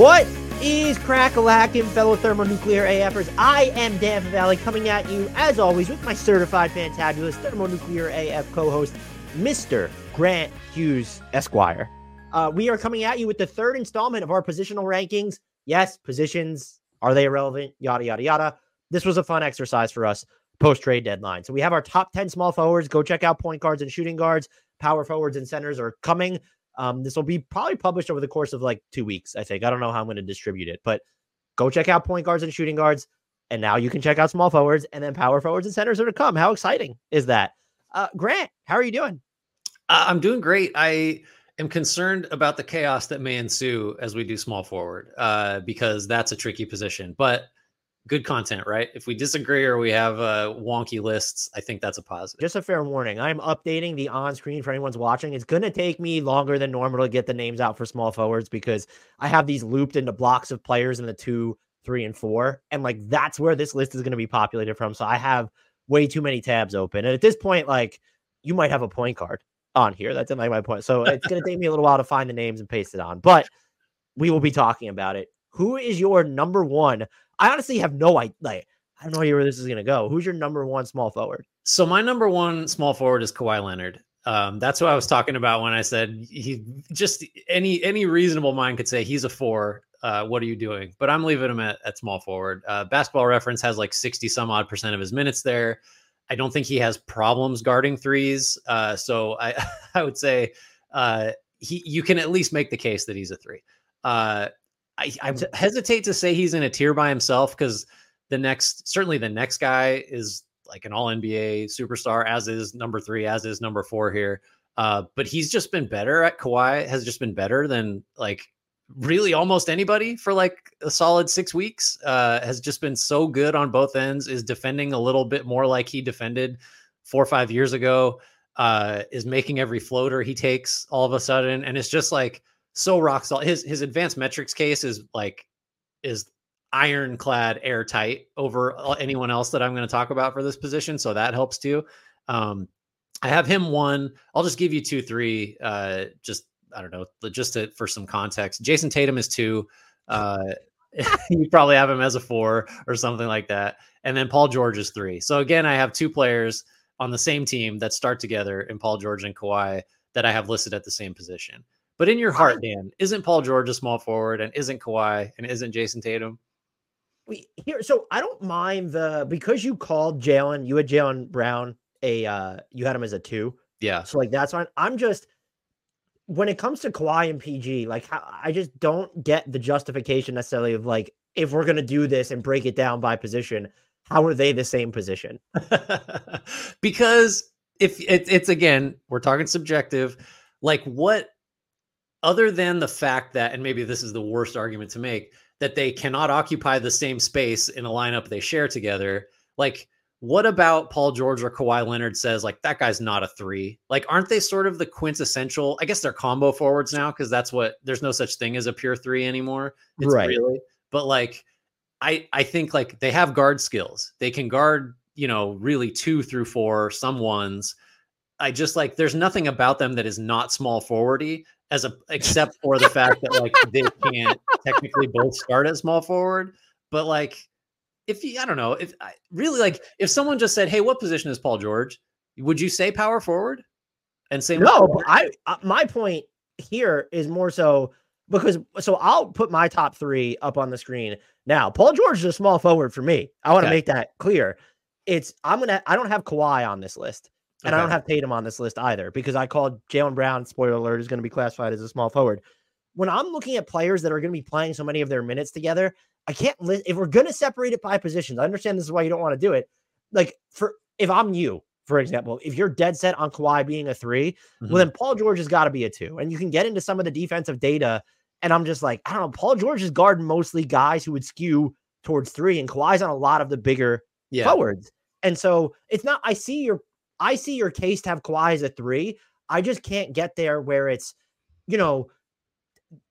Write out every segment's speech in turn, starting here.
What is crack-a-lackin', fellow thermonuclear AFers? I am Dan Favale coming at you, as always, with my certified fantabulous thermonuclear AF co-host, Mr. Grant Hughes Esquire. Uh, we are coming at you with the third installment of our positional rankings. Yes, positions, are they irrelevant? Yada, yada, yada. This was a fun exercise for us post-trade deadline. So we have our top 10 small forwards. Go check out point guards and shooting guards. Power forwards and centers are coming. Um, this will be probably published over the course of like two weeks, I think. I don't know how I'm going to distribute it, but go check out point guards and shooting guards. And now you can check out small forwards and then power forwards and centers are to come. How exciting is that? Uh, Grant, how are you doing? Uh, I'm doing great. I am concerned about the chaos that may ensue as we do small forward uh, because that's a tricky position. But good content, right? If we disagree or we have uh, wonky lists, I think that's a positive. Just a fair warning. I'm updating the on screen for anyone's watching. It's going to take me longer than normal to get the names out for small forwards because I have these looped into blocks of players in the two, three, and four. And like that's where this list is going to be populated from. So I have way too many tabs open. And at this point, like you might have a point card on here. That's like my point. So it's going to take me a little while to find the names and paste it on, but we will be talking about it. Who is your number one I honestly have no idea. Like, I no idea where this is going to go. Who's your number one small forward? So my number one small forward is Kawhi Leonard. Um, that's what I was talking about when I said he just any any reasonable mind could say he's a four. Uh, what are you doing? But I'm leaving him at, at small forward. Uh, basketball reference has like 60 some odd percent of his minutes there. I don't think he has problems guarding threes. Uh, so I, I would say uh, he you can at least make the case that he's a three. I, I hesitate to say he's in a tier by himself because the next, certainly the next guy is like an all NBA superstar, as is number three, as is number four here. Uh, but he's just been better at Kawhi, has just been better than like really almost anybody for like a solid six weeks. Uh, has just been so good on both ends, is defending a little bit more like he defended four or five years ago, uh, is making every floater he takes all of a sudden. And it's just like, so rock solid. His his advanced metrics case is like is ironclad airtight over anyone else that I'm going to talk about for this position. So that helps too. Um, I have him one. I'll just give you two, three. Uh, just I don't know, just to, for some context. Jayson Tatum is two. Uh, you probably have him as a four or something like that. And then Paul George is three. So again, I have two players on the same team that start together in Paul George and Kawhi that I have listed at the same position. But in your heart, Dan, isn't Paul George a small forward and isn't Kawhi and isn't Jayson Tatum? We here, so I don't mind the because you called Jalen, you had Jaylen Brown a uh you had him as a two. Yeah. So like that's fine. I'm just when it comes to Kawhi and PG, like I just don't get the justification necessarily of like if we're gonna do this and break it down by position, how are they the same position? because if it, it's again, we're talking subjective. Like what other than the fact that, and maybe this is the worst argument to make, that they cannot occupy the same space in a lineup they share together, like what about Paul George or Kawhi Leonard says like that guy's not a three? Like, aren't they sort of the quintessential? I guess they're combo forwards now because that's what there's no such thing as a pure three anymore. It's right. Really, but like, I I think like they have guard skills. They can guard you know really two through four, some ones. I just like there's nothing about them that is not small forwardy as a except for the fact that like they can't technically both start at small forward. But like if you I don't know, if I really like if someone just said, Hey, what position is Paul George? Would you say power forward? And say no, but I uh, my point here is more so because so I'll put my top three up on the screen now. Paul George is a small forward for me. I want to okay. make that clear. It's I'm gonna I don't have Kawhi on this list. And okay. I don't have Tatum on this list either because I called Jaylen Brown, spoiler alert, is going to be classified as a small forward. When I'm looking at players that are going to be playing so many of their minutes together, I can't list if we're going to separate it by positions. I understand this is why you don't want to do it. Like for if I'm you, for example, if you're dead set on Kawhi being a 3 mm-hmm. well then Paul George has got to be a two. And you can get into some of the defensive data. And I'm just like, I don't know, Paul George is guarding mostly guys who would skew towards three, and Kawhi's on a lot of the bigger yeah. forwards. And so it's not, I see your I see your case to have Kawhi as a three. I just can't get there where it's, you know,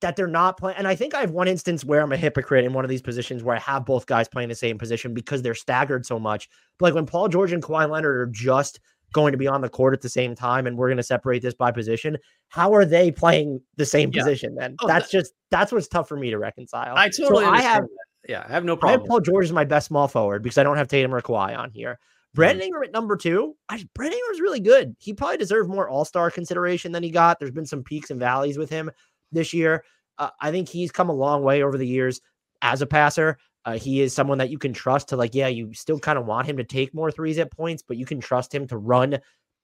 that they're not playing. And I think I have one instance where I'm a hypocrite in one of these positions where I have both guys playing the same position because they're staggered so much. But like when Paul George and Kawhi Leonard are just going to be on the court at the same time and we're going to separate this by position. How are they playing the same yeah. position then? Oh, that's that, just that's what's tough for me to reconcile. I totally so I have that. yeah, I have no problem. I have Paul George as my best small forward because I don't have Tatum or Kawhi on here. Brandon. Ingram at number two. I, Brandon Ingram's really good. He probably deserved more All Star consideration than he got. There's been some peaks and valleys with him this year. Uh, I think he's come a long way over the years as a passer. Uh, he is someone that you can trust to like, yeah, you still kind of want him to take more threes at points, but you can trust him to run,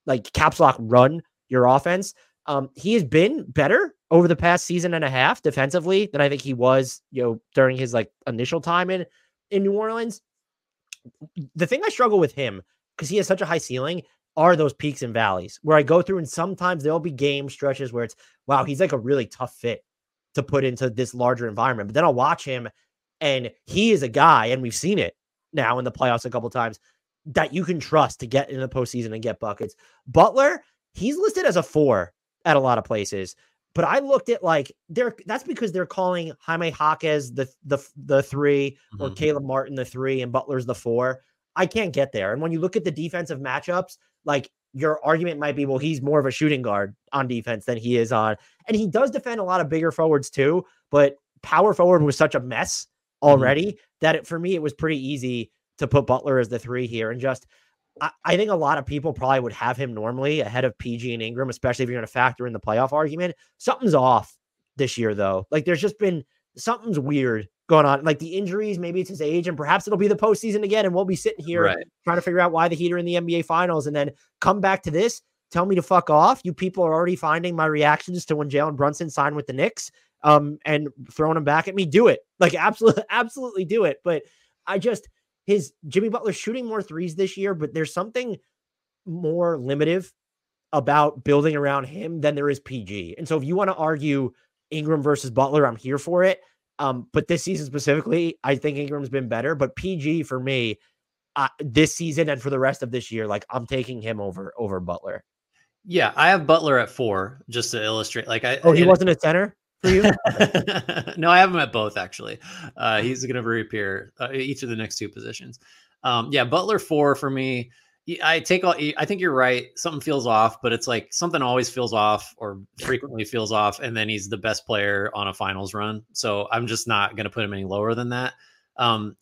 like caps lock run your offense. Um, he has been better over the past season and a half defensively than I think he was, you know, during his like initial time in in New Orleans. The thing I struggle with him because he has such a high ceiling are those peaks and valleys where I go through and sometimes there'll be game stretches where it's wow, he's like a really tough fit to put into this larger environment. But then I'll watch him and he is a guy, and we've seen it now in the playoffs a couple times that you can trust to get in the postseason and get buckets. Butler, he's listed as a four at a lot of places. But I looked at like they're that's because they're calling Jaime Jaquez the the the 3 mm-hmm. or Caleb Martin the three and Butler's the four. I can't get there. And when you look at the defensive matchups, like your argument might be, well, he's more of a shooting guard on defense than he is on. And he does defend a lot of bigger forwards too, but power forward was such a mess Mm-hmm. already mm-hmm. that it, for me it was pretty easy to put Butler as the three here and just I, I, think a lot of people probably would have him normally ahead of PG and Ingram, especially if you're going to factor in the playoff argument. Something's off this year though. Like there's just been something's weird going on. Like the injuries, maybe it's his age, and perhaps it'll be the postseason again, and we'll be sitting here right. trying to figure out why the Heat are in the NBA Finals, and then come back to this. Tell me to fuck off. You people are already finding my reactions to when Jalen Brunson signed with the Knicks um, and throwing them back at me, do it. Like absolutely, absolutely do it. But I just his Jimmy Butler shooting more threes this year, but there's something more limited about building around him than there is PG. And so if you want to argue Ingram versus Butler, I'm here for it. Um, but this season specifically, I think Ingram's been better. But PG for me, uh, this season and for the rest of this year, like I'm taking him over over Butler. Yeah, I have Butler at four, just to illustrate. Like I, oh, he wasn't a center for you? no, I have him at both actually. Uh, he's going to reappear uh, each of the next two positions. Um, yeah, Butler four for me. I take all. I think you're right. Something feels off, but it's like something always feels off or frequently feels off, and then he's the best player on a finals run. So I'm just not going to put him any lower than that. Um,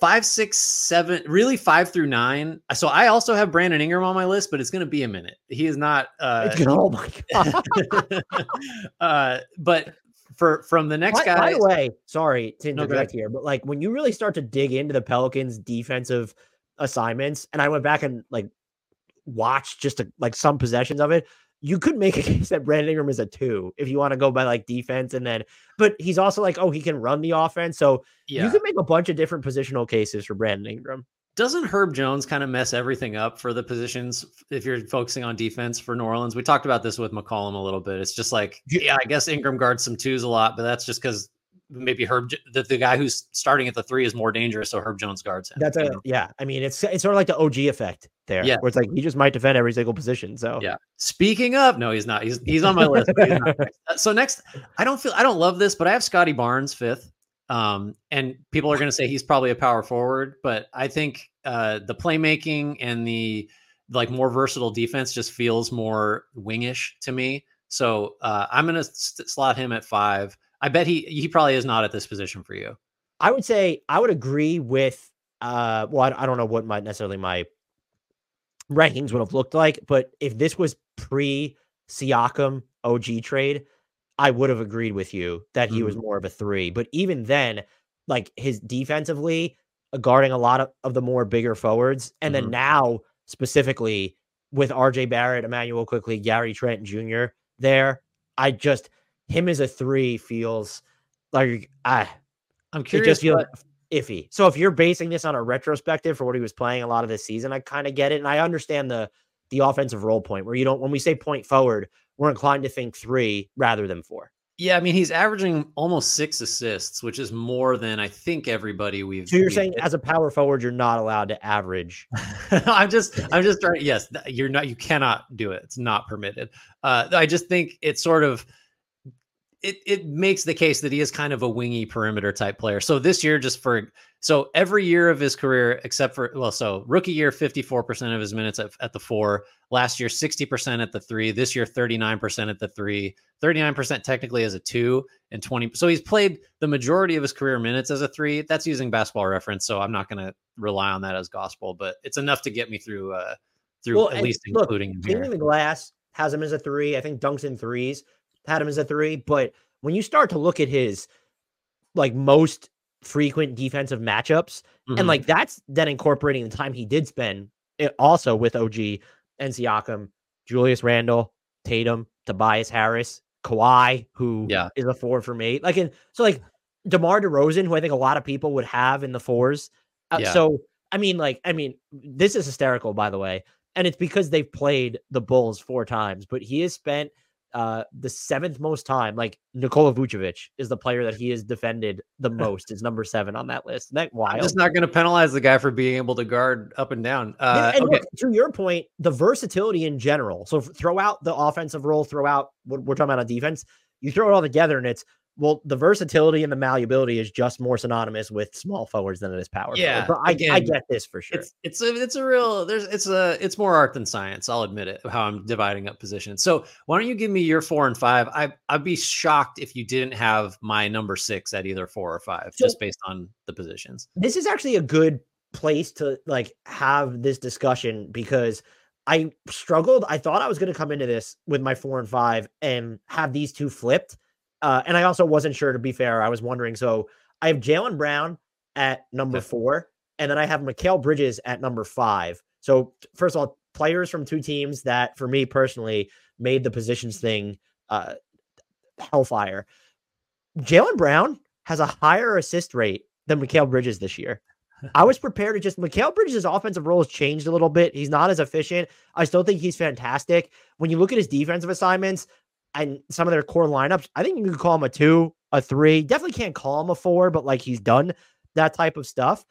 five, six, seven, really five through nine. So I also have Brandon Ingram on my list, but it's going to be a minute. He is not. Uh, oh my god! uh, but for from the next by, guy. By the way, sorry to interject no, here, but like when you really start to dig into the Pelicans' defensive assignments, and I went back and like watched just a, like some possessions of it you could make a case that Brandon Ingram is a two if you want to go by like defense and then, but he's also like, oh, he can run the offense. So yeah. you could make a bunch of different positional cases for Brandon Ingram. Doesn't Herb Jones kind of mess everything up for the positions if you're focusing on defense for New Orleans? We talked about this with McCollum a little bit. It's just like, yeah, I guess Ingram guards some twos a lot, but that's just because maybe Herb the, the guy who's starting at the three is more dangerous, so Herb Jones guards him. That's a know? yeah. I mean, it's it's sort of like the OG effect there, yeah. Where it's like he just might defend every single position. So yeah. Speaking of, no, he's not. He's he's on my list. Uh, so next, I don't feel I don't love this, but I have Scottie Barnes fifth. Um, and people are going to say he's probably a power forward, but I think uh, the playmaking and the like more versatile defense just feels more wingish to me. So uh, I'm going to st- slot him at five. I bet he he probably is not at this position for you. I would say I would agree with uh well I, I don't know what my necessarily my rankings would have looked like, but if this was pre Siakam OG trade, I would have agreed with you that he mm-hmm. was more of a 3, but even then like his defensively uh, guarding a lot of, of the more bigger forwards and mm-hmm. then now specifically with RJ Barrett, Immanuel Quickley, Gary Trent Jr. there, I just him as a three feels like ah, I'm curious. It just feels iffy. So if you're basing this on a retrospective for what he was playing a lot of this season, I kind of get it, and I understand the the offensive role point where you don't when we say point forward, we're inclined to think three rather than four. Yeah, I mean he's averaging almost six assists, which is more than I think everybody we've. So you're we've saying hit. as a power forward, you're not allowed to average. I'm just, I'm just trying. Yes, you're not. You cannot do it. It's not permitted. Uh, I just think it's sort of it it makes the case that he is kind of a wingy perimeter type player. So this year, just for so every year of his career, except for well, so rookie year, 54% of his minutes at, at the four. Last year, 60% at the three. This year, 39% at the three. 39% technically as a two, and 20. So he's played the majority of his career minutes as a three. That's using basketball reference, so I'm not going to rely on that as gospel, but it's enough to get me through uh through well, at least look, including him here. the glass has him as a three. I think Dunks and Threes had him as a three. But when you start to look at his like most frequent defensive matchups, mm-hmm. and like that's then incorporating the time he did spend it eh, also with OG and Siakam, Julius Randle, Tatum, Tobias Harris, Kawhi, who yeah. is a four for me. Like, and so like DeMar DeRozan, who I think a lot of people would have in the fours. Uh, yeah. So, I mean, like, I mean, this is hysterical, by the way. And it's because they've played the Bulls four times, but he has spent uh, the seventh most time. Like Nikola Vucevic is the player that he has defended the most. is number seven on that list. Isn't that wild? I'm just not going to penalize the guy for being able to guard up and down. Uh, and, and okay. look, to your point, the versatility in general. So throw out the offensive role, throw out what we're talking about on defense. You throw it all together, and it's well, the versatility and the malleability is just more synonymous with small forwards than it is power. Yeah, but I, again, I get this for sure. It's it's a it's a real there's it's a it's more art than science. I'll admit it. How I'm dividing up positions. So why don't you give me your four and five? I I'd be shocked if you didn't have my number six at either four or five, so, just based on the positions. This is actually a good place to like have this discussion because I struggled. I thought I was going to come into this with my four and five and have these two flipped uh, and I also wasn't sure, to be fair. I was wondering. So I have Jaylen Brown at number four, and then I have Mikal Bridges at number five. So, first of all, players from two teams that, for me personally, made the positions thing uh, hellfire. Jaylen Brown has a higher assist rate than Mikal Bridges this year. I was prepared to just Mikal Bridges' offensive role has changed a little bit. He's not as efficient. I still think he's fantastic. When you look at his defensive assignments, and some of their core lineups, I think you can call him a two, a three. Definitely can't call him a four, but like he's done that type of stuff.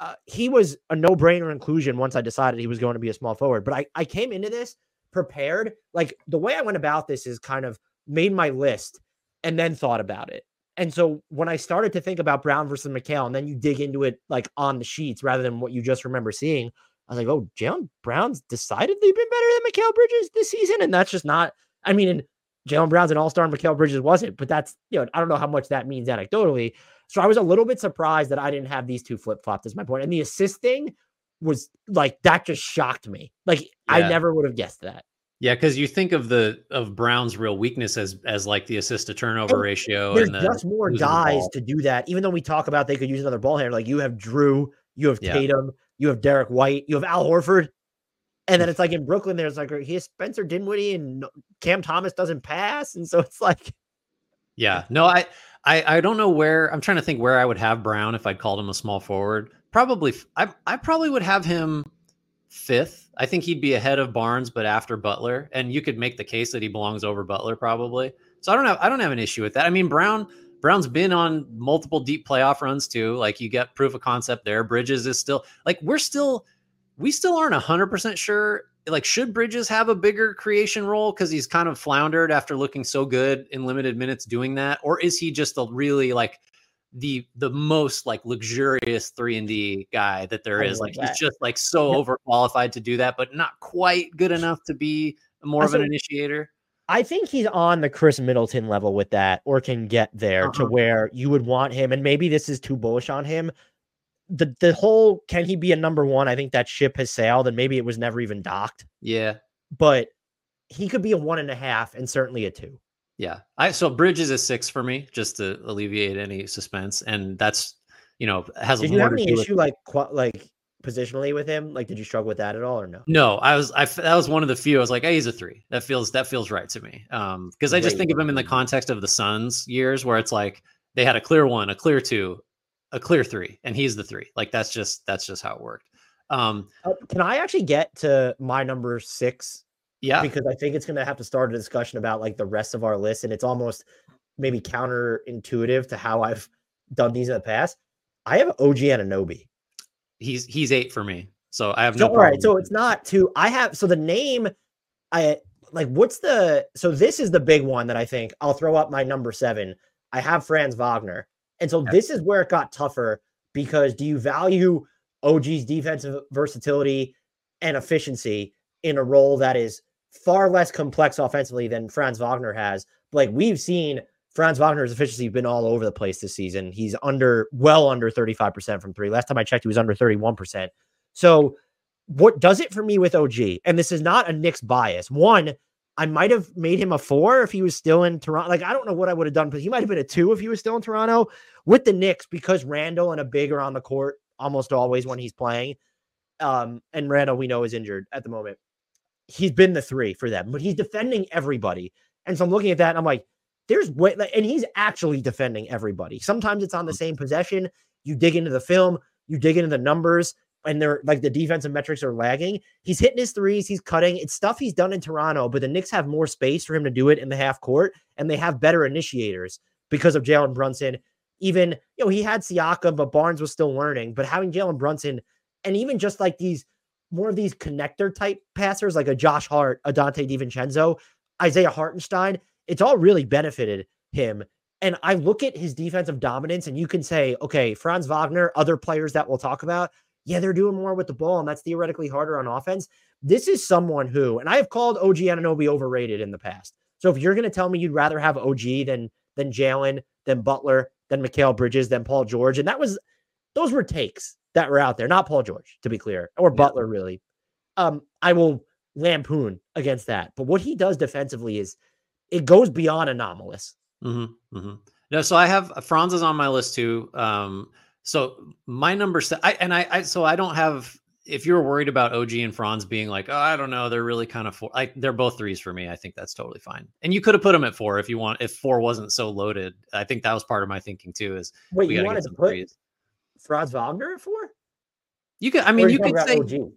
Uh, he was a no brainer inclusion once I decided he was going to be a small forward. But I, I came into this prepared. Like the way I went about this is kind of made my list and then thought about it. And so when I started to think about Brown versus Mikal, and then you dig into it like on the sheets rather than what you just remember seeing, I was like, oh, Jaylen Brown's decidedly been better than Mikal Bridges this season. And that's just not, I mean, Jaylen Brown's an all star, Mikal Bridges wasn't, but that's, you know, I don't know how much that means anecdotally. So I was a little bit surprised that I didn't have these two flip flopped, is my point. And the assist thing was like, that just shocked me. Like, yeah. I never would have guessed that. Yeah, because you think of the of Brown's real weakness as as like the assist to turnover and ratio. There's and the, just more guys to do that. Even though we talk about they could use another ball handler, like you have Jrue, you have yeah. Tatum, you have Derrick White, you have Al Horford. And then it's like in Brooklyn, there's like he has Spencer Dinwiddie and Cam Thomas doesn't pass, and so it's like, yeah, no, I, I, I don't know where I'm trying to think where I would have Brown if I'd called him a small forward. Probably, I, I probably would have him fifth. I think he'd be ahead of Barnes, but after Butler, and you could make the case that he belongs over Butler probably. So I don't have, I don't have an issue with that. I mean, Brown. Brown's been on multiple deep playoff runs too. Like you get proof of concept there. Bridges is still like we're still we still aren't 100% sure like should bridges have a bigger creation role because he's kind of floundered after looking so good in limited minutes doing that or is he just a really like the the most like luxurious 3 and D guy that there is like, like he's just like so overqualified to do that but not quite good enough to be more of an initiator I think he's on the Khris Middleton level with that, or can get there uh-huh. to where you would want him. And maybe this is too bullish on him, the the whole can he be a number one? I think that ship has sailed, and maybe it was never even docked. Yeah, but he could be a one and a half, and certainly a two. Yeah, I so Bridge is a six for me, just to alleviate any suspense, and that's you know has. Did you have any issue with... like like positionally with him? Like, did you struggle with that at all, or no? No, I was. I that was one of the few. I was like, hey, he's a three. That feels that feels right to me. Um, because I just think of him in the context of the Suns years, where it's like they had a clear one, a clear two, a clear three, and he's the three. Like that's just that's just how it worked. Um, uh, can I actually get to my number six? Yeah, because I think it's going to have to start a discussion about like the rest of our list, and it's almost maybe counterintuitive to how I've done these in the past. I have OG Anunoby. He's he's eight for me, so I have no. So, all right, so it's not two. I have so the name. I like what's the so this is the big one that I think I'll throw up my number seven. I have Franz Wagner. And so this is where it got tougher because do you value OG's defensive versatility and efficiency in a role that is far less complex offensively than Franz Wagner has? Like we've seen Franz Wagner's efficiency been all over the place this season. He's under well under 35% from three. Last time I checked, he was under 31%. So what does it for me with OG? And this is not a Knicks bias. One, I might have made him a four if he was still in Toronto. Like, I don't know what I would have done, but he might have been a two if he was still in Toronto with the Knicks because Randle and a big are on the court almost always when he's playing. Um, and Randle, we know, is injured at the moment. He's been the three for them, but he's defending everybody. And so I'm looking at that and I'm like, there's way, and he's actually defending everybody. Sometimes it's on the mm. same possession. You dig into the film, you dig into the numbers, and they're like the defensive metrics are lagging. He's hitting his threes, he's cutting. It's stuff he's done in Toronto, but the Knicks have more space for him to do it in the half court, and they have better initiators because of Jalen Brunson. Even, you know, he had Siakam, but Barnes was still learning. But having Jalen Brunson and even just like these more of these connector type passers, like a Josh Hart, a Donte DiVincenzo, Isaiah Hartenstein, it's all really benefited him. And I look at his defensive dominance, and you can say, okay, Franz Wagner, other players that we'll talk about, yeah, they're doing more with the ball, and that's theoretically harder on offense. This is someone who, and I have called OG Anunoby overrated in the past. So if you're going to tell me you'd rather have OG than than Jalen, than Butler, than Mikal Bridges, than Paul George, and that was those were takes that were out there, not Paul George, to be clear, or yeah. Butler really. Um, I will lampoon against that. But what he does defensively is it goes beyond anomalous. Mm-hmm, mm-hmm. No, so I have Franz is on my list too. Um, so my number, I, and I, I, so I don't have. If you're worried about OG and Franz being like, oh, I don't know, they're really kind of four. I, they're both threes for me. I think that's totally fine. And you could have put them at four if you want. If four wasn't so loaded, I think that was part of my thinking too. Is wait, you wanted to put threes. Franz Wagner at four? You could. I mean, you could say. OG?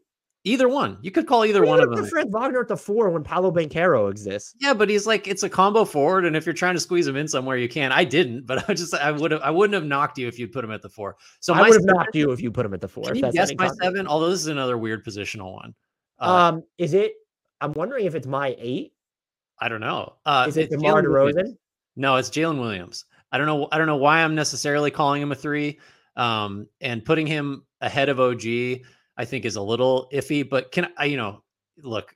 Either one. You could call either one of them. Put Fred Wagner at the four when Paolo Banchero exists. Yeah, but he's like it's a combo forward, and if you're trying to squeeze him in somewhere, you can. I didn't, but I just I would have I wouldn't have knocked you if you'd put him at the four. So I would have knocked you if you put him at the four. Can you guess my seven? Although this is another weird positional one. Uh, um, is it? I'm wondering if it's my eight. I don't know. Uh, is it DeMar DeRozan? No, it's Jalen Williams. I don't know. I don't know why I'm necessarily calling him a three. Um, and putting him ahead of OG I think is a little iffy. But can I, you know, look,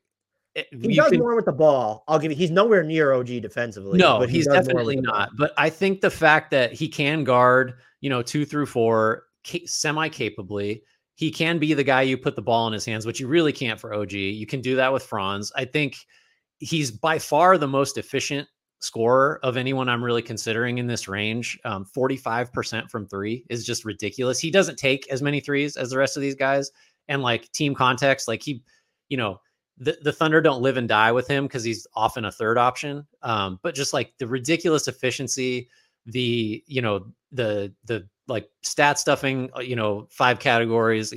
eh, he does can, more with the ball. I'll give you. He's nowhere near OG defensively. No, but he he's definitely not. But I think the fact that he can guard, you know, two through four semi capably. He can be the guy you put the ball in his hands, which you really can't for OG. You can do that with Franz. I think he's by far the most efficient scorer of anyone I'm really considering in this range. Um, 45% from three is just ridiculous. He doesn't take as many threes as the rest of these guys and like team context, like he, you know, the, the Thunder don't live and die with him because he's often a third option. Um, but just like the ridiculous efficiency, the you know the the like stat stuffing, uh, you know, five categories,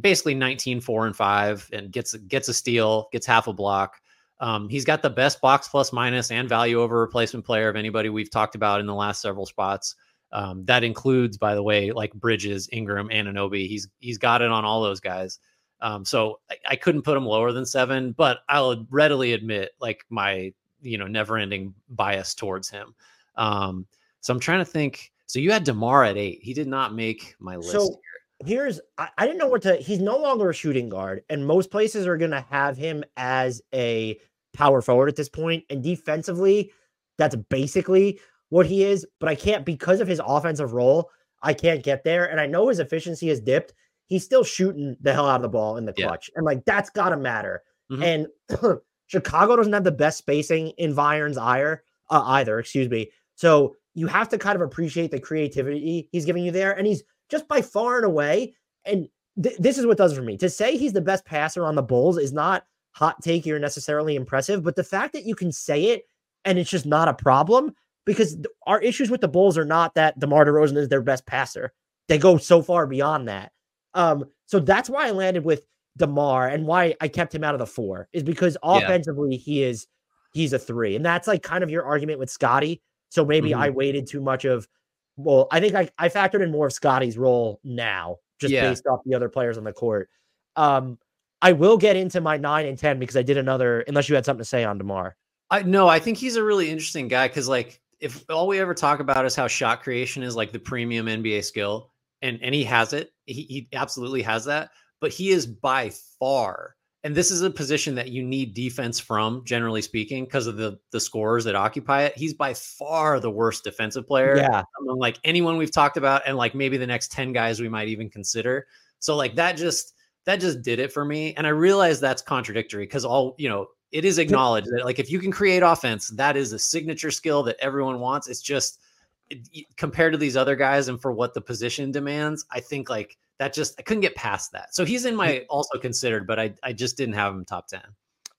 basically 19, four and five, and gets gets a steal, gets half a block. Um, he's got the best box plus minus and value over replacement player of anybody we've talked about in the last several spots. Um, that includes, by the way, like Bridges, Ingram, Anunoby. He's he's got it on all those guys. Um, so I, I, couldn't put him lower than seven, but I'll readily admit like my you know never-ending bias towards him. Um, so I'm trying to think. So you had Demar at eight. He did not make my list. So here's I, I didn't know what to. He's no longer a shooting guard, and most places are going to have him as a power forward at this point. And defensively, that's basically what he is, but I can't because of his offensive role. I can't get there, and I know his efficiency has dipped. He's still shooting the hell out of the ball in the clutch, yeah. and like that's got to matter. Mm-hmm. And Chicago doesn't have the best spacing in Virons either. Uh, either, excuse me. So you have to kind of appreciate the creativity he's giving you there, and he's just by far and away. And th- this is what does for me to say he's the best passer on the Bulls is not hot take or necessarily impressive, but the fact that you can say it and it's just not a problem because our issues with the Bulls are not that DeMar DeRozan is their best passer. They go so far beyond that. Um, so that's why I landed with DeMar and why I kept him out of the four is because offensively yeah. he is he's a three. And that's like kind of your argument with Scottie. So maybe mm-hmm. I waited too much of well, I think I, I factored in more of Scottie's role now, just yeah. based off the other players on the court. Um, I will get into my nine and ten because I did another. Unless you had something to say on Demar. I no, I think he's a really interesting guy because like if all we ever talk about is how shot creation is like the premium NBA skill, and and he has it, he, he absolutely has that, but he is by far and this is a position that you need defense from generally speaking because of the the scorers that occupy it he's by far the worst defensive player Yeah. among like anyone we've talked about and like maybe the next 10 guys we might even consider so like that just that just did it for me and i realize that's contradictory because all you know it is acknowledged that like if you can create offense that is a signature skill that everyone wants. It's just it- compared to these other guys and for what the position demands i think like that just i couldn't get past that. So he's in my also considered but i i just didn't have him top 10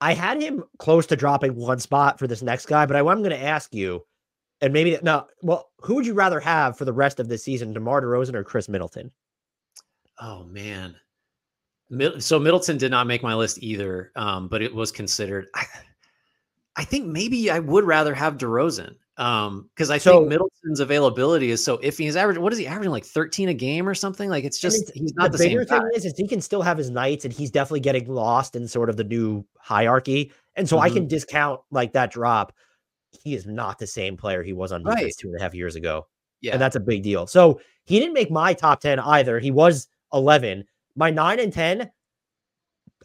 I had him close to dropping one spot for this next guy, but I, am going to ask you, and maybe no. Well, who would you rather have for the rest of the season, DeMar DeRozan or Khris Middleton? oh man so middleton did not make my list either um but it was considered i, I think maybe i would rather have DeRozan um because i So- think middleton's availability is so iffy he's averaging what is he averaging like 13 a game or something like it's just it's- he's not the, bigger same guy. thing is, is he can still have his nights, and he's definitely getting lost in sort of the new hierarchy. And so I Mm-hmm. can discount like that drop. He is not the same player he was on defense Right. two and a half years ago. yeah And that's a big deal. So he didn't make my top 10 either. He was 11. My nine and 10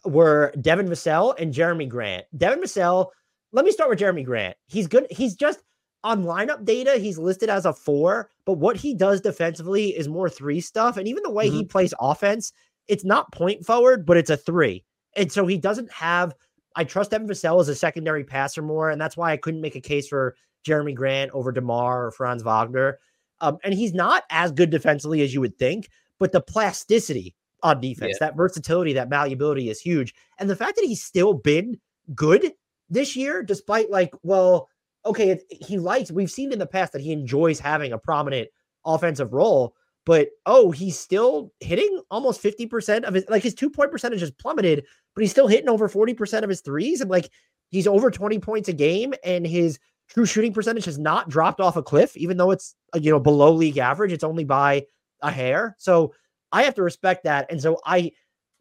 were Devin Vassell and Jerami Grant. Devin Vassell, let me start with Jerami Grant. He's good. He's just on lineup data, he's listed as a four, but what he does defensively is more three stuff. And even the way he plays offense, it's not point forward, but it's a three. And so he doesn't have, I trust Devin Vassell as a secondary passer more. And that's why I couldn't make a case for Jeremy Grant over DeMar or Franz Wagner. Um, and he's not as good defensively as you would think, but the plasticity on defense, that versatility, that malleability is huge. And the fact that he's still been good this year, despite like, well, okay, it, he likes, we've seen in the past that he enjoys having a prominent offensive role, but oh, he's still hitting almost 50% of his, like his two point percentage has plummeted, but he's still hitting over 40% of his threes. And like, he's over 20 points a game and his true shooting percentage has not dropped off a cliff, even though it's, you know, below league average. It's only by a hair. So I have to respect that. And so I,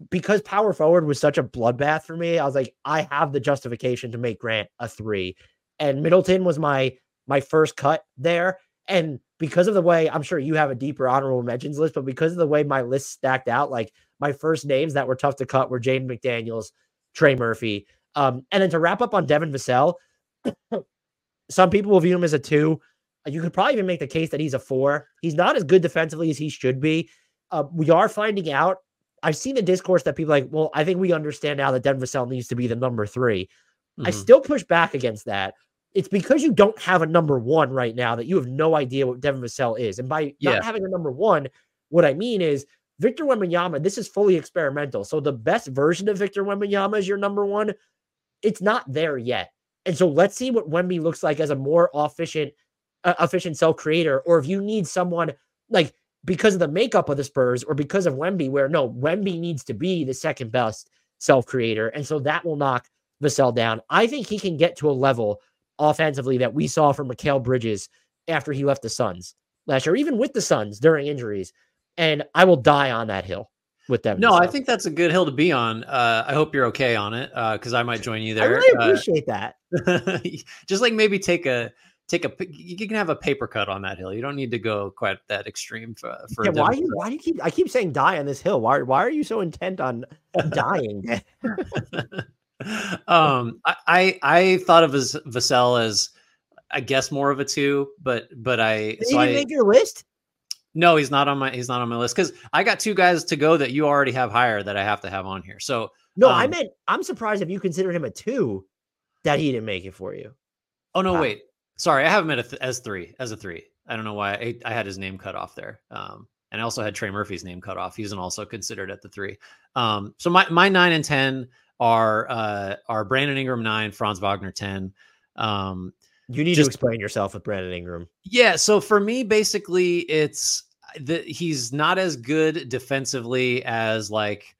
because power forward was such a bloodbath for me, I was like, I have the justification to make Grant a three. And Middleton was my my first cut there. And because of the way I'm sure you have a deeper honorable mentions list, but because of the way my list stacked out, like my first names that were tough to cut were Jaden McDaniels, Trey Murphy. Um, and then to wrap up on Devin Vassell, some people will view him as a two. You could probably even make the case that he's a four. He's not as good defensively as he should be. Uh, we are finding out. I've seen the discourse that people like, well, I think we understand now that Devin Vassell needs to be the number three. I Mhm. still push back against that. It's because you don't have a number one right now that you have no idea what Devin Vassell is. And by Yeah. not having a number one, what I mean is Victor Wembanyama, this is fully experimental. So the best version of Victor Wembanyama is your number one. It's not there yet. And so let's see what Wemby looks like as a more efficient, uh, efficient self creator, or if you need someone like because of the makeup of the Spurs or because of Wemby, where no, Wemby needs to be the second best self creator. And so that will knock Vassell down. I think he can get to a level offensively that we saw from Mikal Bridges after he left the Suns last year, even with the Suns during injuries. And I will die on that hill with them. no i think that's a good hill to be on uh i hope you're okay on it uh because i might join you there. I really Uh, appreciate that. just like maybe take a take a you can have a paper cut on that hill you don't need to go quite that extreme for, for Yeah, why you why do you keep I keep saying die on this hill? Why why are you so intent on dying? um I, I i thought of as Vassell as i guess more of a two but but i Did so you i make your list? no he's not on my he's not on my list because i got two guys to go that you already have higher that i have to have on here so No, I Um, meant I'm surprised if you considered him a two that he didn't make it for you. oh no Wow. wait sorry i have him at a th- as three as a three. I don't know why I, I had his name cut off there um and i also had trey murphy's name cut off. He's also considered at the three. Um so my my nine and ten are uh are brandon ingram nine franz wagner 10 um You need Just- to explain yourself with Brandon Ingram. Yeah, so for me, basically, it's that he's not as good defensively as like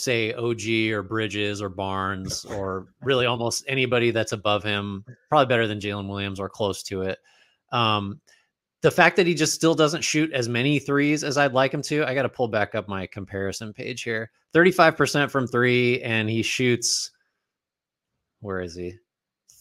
say OG or Bridges or Barnes or really almost anybody that's above him. Probably better than Jalen Williams or close to it. Um, the fact that he just still doesn't shoot as many threes as I'd like him to, I got to pull back up my comparison page here. 35% from three, and he shoots, where is he?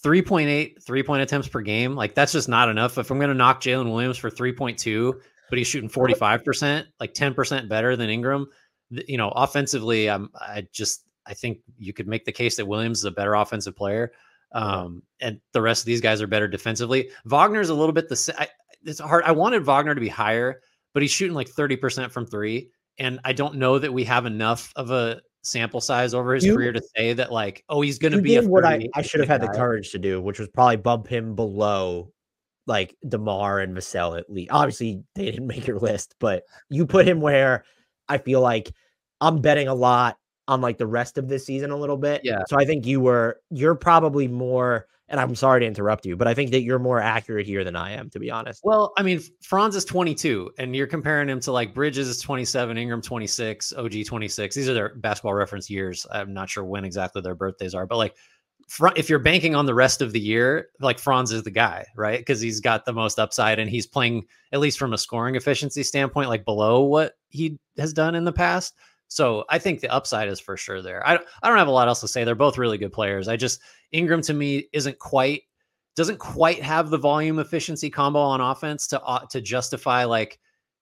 3.8 three point attempts per game. Like, that's just not enough. If I'm going to knock Jalen Williams for 3.2, but he's shooting 45%, like 10% better than Ingram, you know, offensively, I'm, I just, I think you could make the case that Williams is a better offensive player. Um, and the rest of these guys are better defensively. Wagner's a little bit the same it's hard. I wanted Wagner to be higher, but he's shooting like 30% from three. And I don't know that we have enough of a sample size over his you, career to say that like, oh, he's going to be what I, I should have had guy. the courage to do, which was probably bump him below like Demar and Vassell at least. Obviously, they didn't make your list, but you put him where I feel like I'm betting a lot on like the rest of this season a little bit. Yeah. So I think you were you're probably more and I'm sorry to interrupt you, but I think that you're more accurate here than I am, to be honest. Well, I mean, Franz is 22, and you're comparing him to like Bridges is 27, Ingram 26, OG 26. These are their basketball reference years. I'm not sure when exactly their birthdays are, but like, if you're banking on the rest of the year, like Franz is the guy, right? Because he's got the most upside, and he's playing at least from a scoring efficiency standpoint, like below what he has done in the past. So I think the upside is for sure there. I I don't have a lot else to say. They're both really good players. I just Ingram to me isn't quite doesn't quite have the volume efficiency combo on offense to uh, to justify like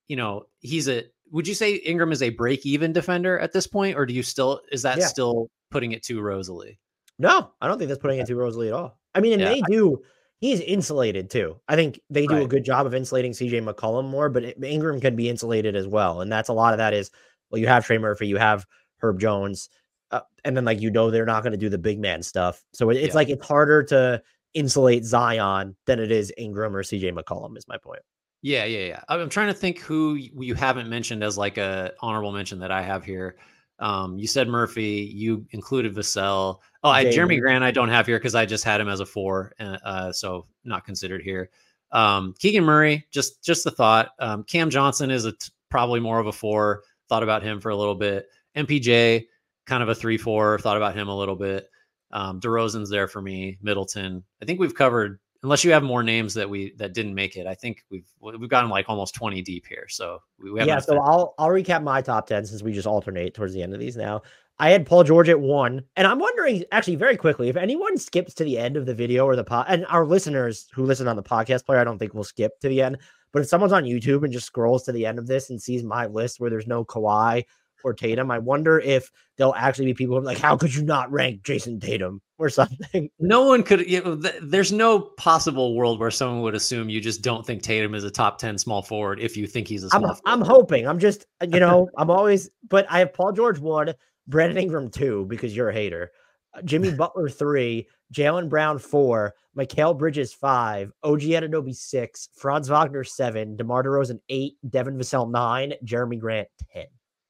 you know he's a would you say Ingram is a break even defender at this point or do you still is that yeah. still putting it too rosily? No, I don't think that's putting it too rosily at all. I mean, and yeah. they do. He's insulated too. I think they do right. a good job of insulating CJ McCollum more, but Ingram can be insulated as well, and that's a lot of that is well, you have Trey Murphy, you have Herb Jones, uh, and then like you know they're not going to do the big man stuff. So it, it's yeah. like it's harder to insulate Zion than it is Ingram or CJ McCollum. Is my point. Yeah, yeah, yeah. I'm trying to think who you haven't mentioned as like a honorable mention that I have here. Um, you said Murphy. You included Vassell. Oh, I, Jerami Grant. I don't have here because I just had him as a four, uh, uh, so not considered here. Um, Keegan Murray. Just just the thought. Um, Cam Johnson is a t- probably more of a four thought about him for a little bit. MPJ, kind of a three four, thought about him a little bit. Um, DeRozan's there for me. Middleton. I think we've covered. Unless you have more names that we that didn't make it, I think we've we've gotten like almost twenty deep here. So we, we yeah. So I'll I'll recap my top ten since we just alternate towards the end of these now. I had Paul George at one, and I'm wondering actually very quickly if anyone skips to the end of the video or the pod, and our listeners who listen on the podcast player, I don't think will skip to the end. But if someone's on YouTube and just scrolls to the end of this and sees my list where there's no Kawhi or Tatum, I wonder if there'll actually be people like, "How could you not rank Jayson Tatum?" or something. No one could. You know, th- there's no possible world where someone would assume you just don't think Tatum is a top ten small forward if you think he's a small. I'm, I'm hoping. I'm just, you know, I'm always. But I have Paul George one, Brandon Ingram two because you're a hater. Uh, Jimmy Butler three, Jaylen Brown four, Mikal Bridges five, OG Anunoby six, Franz Wagner seven, DeMar DeRozan eight, Devin Vassell nine, Jerami Grant ten.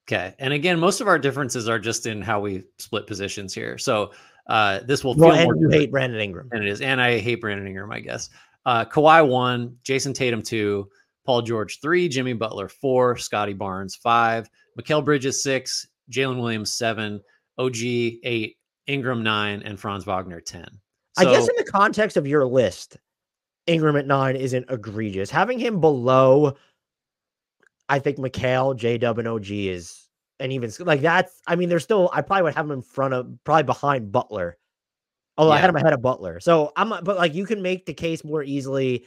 Okay, and again, most of our differences are just in how we split positions here. So uh, this will feel well, more. You hate Brandon Ingram, and it is, and I hate Brandon Ingram, I guess. Uh, Kawhi one, Jayson Tatum two, Paul George three, Jimmy Butler four, Scottie Barnes five, Mikal Bridges six, Jalen Williams seven, OG eight, Ingram nine, and Franz Wagner 10. So, I guess in the context of your list, Ingram at nine isn't egregious. Having him below, I think Mikal, J Dub, and OG is, and even like that's, I mean, there's still, I probably would have him in front of, probably behind Butler. Oh, yeah. I had him ahead of Butler. So I'm, but like you can make the case more easily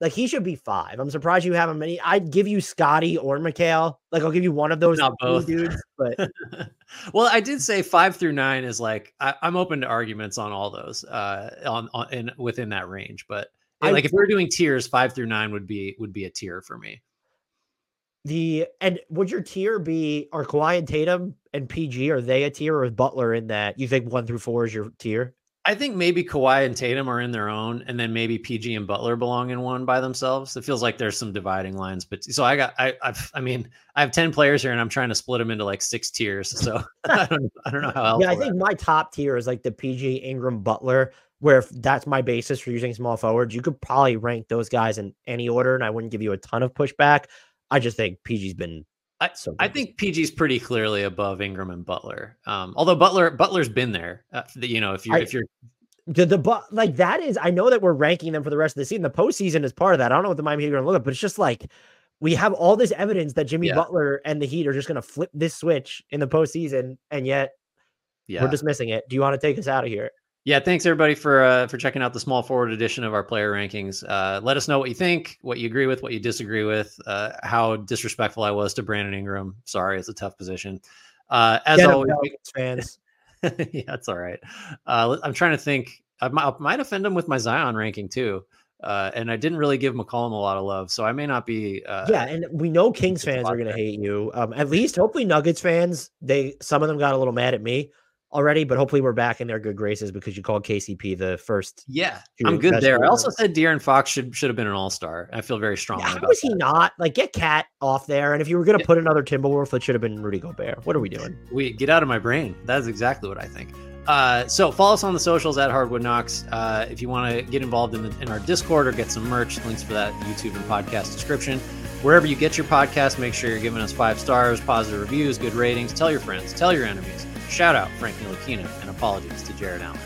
like he should be five. I'm surprised you have him many. I'd give you Scottie or Mikal. Like I'll give you one of those Not both. dudes. But well, I did say five through nine is like I, am open to arguments on all those uh on, on in within that range. But I, like if we are doing tiers, five through nine would be would be a tier for me. The and would your tier be are Kawhi and Tatum and PG? Are they a tier or is Butler in that? You think one through four is your tier? I think maybe Kawhi and Tatum are in their own, and then maybe PG and Butler belong in one by themselves. It feels like there's some dividing lines, but so I got I I've, I mean I have ten players here, and I'm trying to split them into like six tiers. So I don't I don't know how. Else. Yeah, I think my top tier is like the PG Ingram Butler, where if that's my basis for using small forwards, you could probably rank those guys in any order, and I wouldn't give you a ton of pushback. I just think PG's been I, so I think PG's pretty clearly above Ingram and Butler. Um, although Butler Butler's been there. Uh, you know, if you're I, if you're The, the but like that is I know that we're ranking them for the rest of the season. The postseason is part of that. I don't know what the Miami Heat are gonna look at, but it's just like we have all this evidence that Jimmy Yeah. Butler and the Heat are just gonna flip this switch in the postseason, and yet Yeah. we're dismissing it. Do you want to take us out of here? Yeah, thanks everybody for uh, for checking out the small forward edition of our player rankings. Uh, let us know what you think, what you agree with, what you disagree with, uh, how disrespectful I was to Brandon Ingram. Sorry, it's a tough position. Uh, as Get always, fans. yeah, that's all right. Uh, I'm trying to think. I might, I might offend him with my Zion ranking too, uh, and I didn't really give McCollum a lot of love, so I may not be. Uh, yeah, and we know Kings fans are gonna hate you. Um, at least hopefully Nuggets fans, they some of them got a little mad at me already, but hopefully we're back in their good graces because you called KCP the first. yeah, I'm good there. I also said De'Aaron Fox should should have been an All Star. I feel very strongly How was he that. not? Like, get KAT off there. And if you were gonna Yeah. put another Timberwolf, it should have been Rudy Gobert. What are we doing? We get out of my brain. That is exactly what I think. Uh, so follow us on the socials at Hardwood Knocks. Uh, if you want to get involved in, the, in our Discord or get some merch, links for that YouTube and podcast description. Wherever you get your podcast, make sure you're giving us five stars, positive reviews, good ratings. Tell your friends, tell your enemies. Shout out Frank Ntilikina, and apologies to Jarrett Allen.